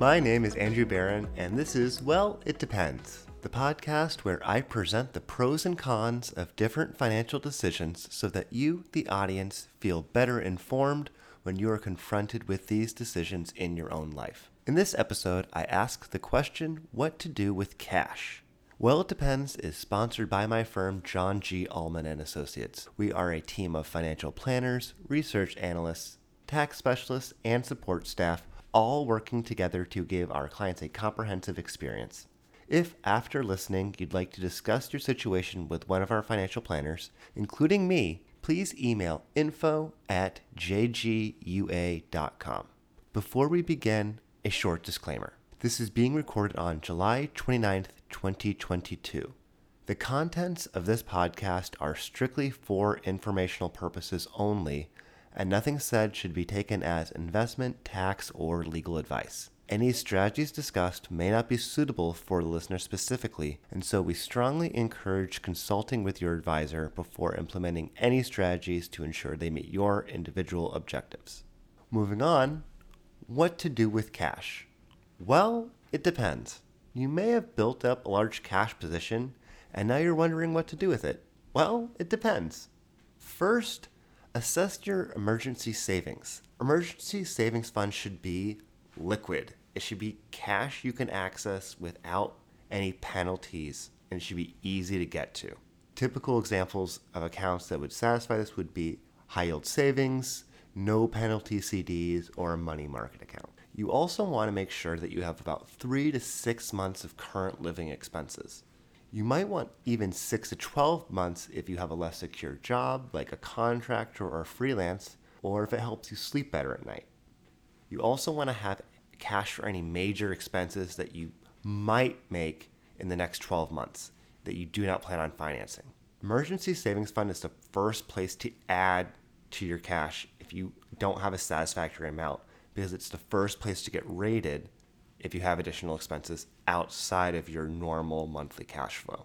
My name is Andrew Barron, and this is Well, It Depends, the podcast where I present the pros and cons of different financial decisions so that you, the audience, feel better informed when you are confronted with these decisions in your own life. In this episode, I ask the question what to do with cash. Well, it depends is sponsored by my firm John G. Ullman and Associates. We are a team of financial planners, research analysts, tax specialists, and support staff all working together to give our clients a comprehensive experience. If after listening you'd like to discuss your situation with one of our financial planners, including me, please email info at jgua.com. Before we begin, a short disclaimer. This is being recorded on July 29th, 2022. The contents of this podcast are strictly for informational purposes only, and nothing said should be taken as investment, tax, or legal advice. Any strategies discussed may not be suitable for the listener specifically, and so we strongly encourage consulting with your advisor before implementing any strategies to ensure they meet your individual objectives. Moving on, what to do with cash? Well, it depends. You may have built up a large cash position and now you're wondering what to do with it. Well, it depends. First, assess your emergency savings. Emergency savings fund should be liquid. It should be cash you can access without any penalties and it should be easy to get to. Typical examples of accounts that would satisfy this would be high yield savings, no penalty CDs, or a money market account. You also want to make sure that you have about three to six months of current living expenses. You might want even six to 12 months if you have a less secure job, like a contractor or a freelance, or if it helps you sleep better at night. You also want to have cash for any major expenses that you might make in the next 12 months that you do not plan on financing. Emergency savings fund is the first place to add to your cash if you don't have a satisfactory amount because it's the first place to get rated if you have additional expenses outside of your normal monthly cash flow.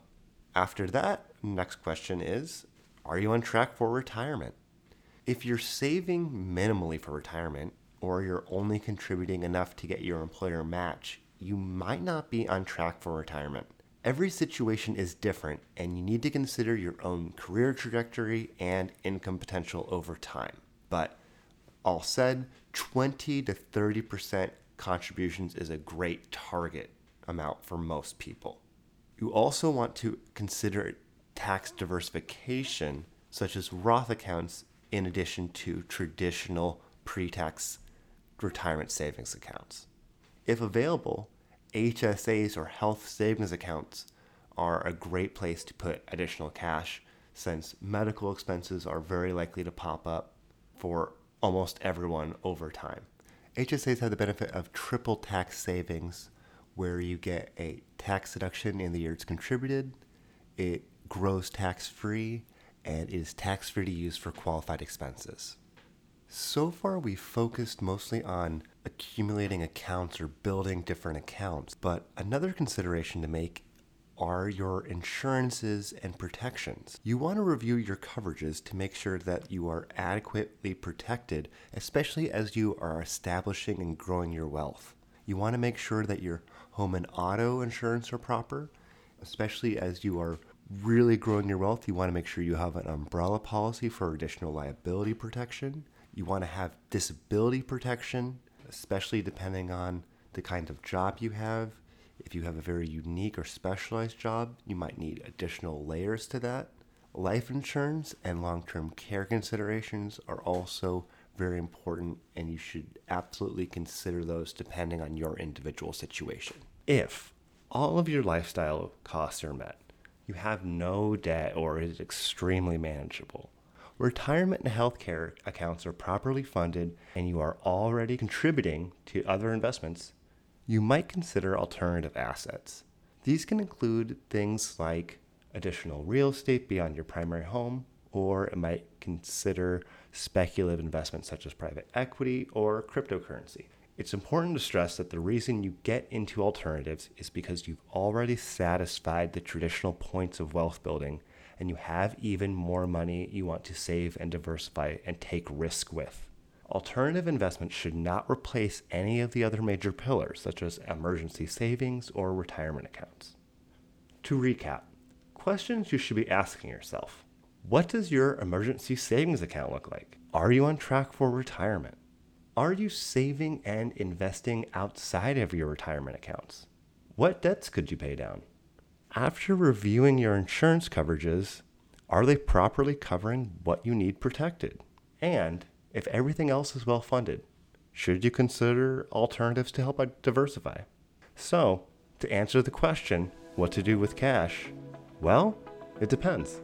After that, next question is Are you on track for retirement? If you're saving minimally for retirement, or you're only contributing enough to get your employer match, you might not be on track for retirement. Every situation is different, and you need to consider your own career trajectory and income potential over time. But all said, 20 to 30% contributions is a great target amount for most people. You also want to consider tax diversification, such as Roth accounts, in addition to traditional pre tax retirement savings accounts. If available, HSAs or health savings accounts are a great place to put additional cash since medical expenses are very likely to pop up for almost everyone over time. HSAs have the benefit of triple tax savings, where you get a tax deduction in the year it's contributed, it grows tax free, and it is tax free to use for qualified expenses. So far, we've focused mostly on accumulating accounts or building different accounts, but another consideration to make are your insurances and protections. You want to review your coverages to make sure that you are adequately protected, especially as you are establishing and growing your wealth. You want to make sure that your home and auto insurance are proper, especially as you are really growing your wealth. You want to make sure you have an umbrella policy for additional liability protection. You want to have disability protection, especially depending on the kind of job you have if you have a very unique or specialized job, you might need additional layers to that. Life insurance and long term care considerations are also very important, and you should absolutely consider those depending on your individual situation. If all of your lifestyle costs are met, you have no debt or is extremely manageable, retirement and healthcare accounts are properly funded, and you are already contributing to other investments you might consider alternative assets. These can include things like additional real estate beyond your primary home, or it might consider speculative investments such as private equity or cryptocurrency. It's important to stress that the reason you get into alternatives is because you've already satisfied the traditional points of wealth building and you have even more money you want to save and diversify and take risk with. Alternative investments should not replace any of the other major pillars, such as emergency savings or retirement accounts. To recap, questions you should be asking yourself What does your emergency savings account look like? Are you on track for retirement? Are you saving and investing outside of your retirement accounts? What debts could you pay down? After reviewing your insurance coverages, are they properly covering what you need protected? And if everything else is well funded, should you consider alternatives to help diversify? So, to answer the question, what to do with cash? Well, it depends.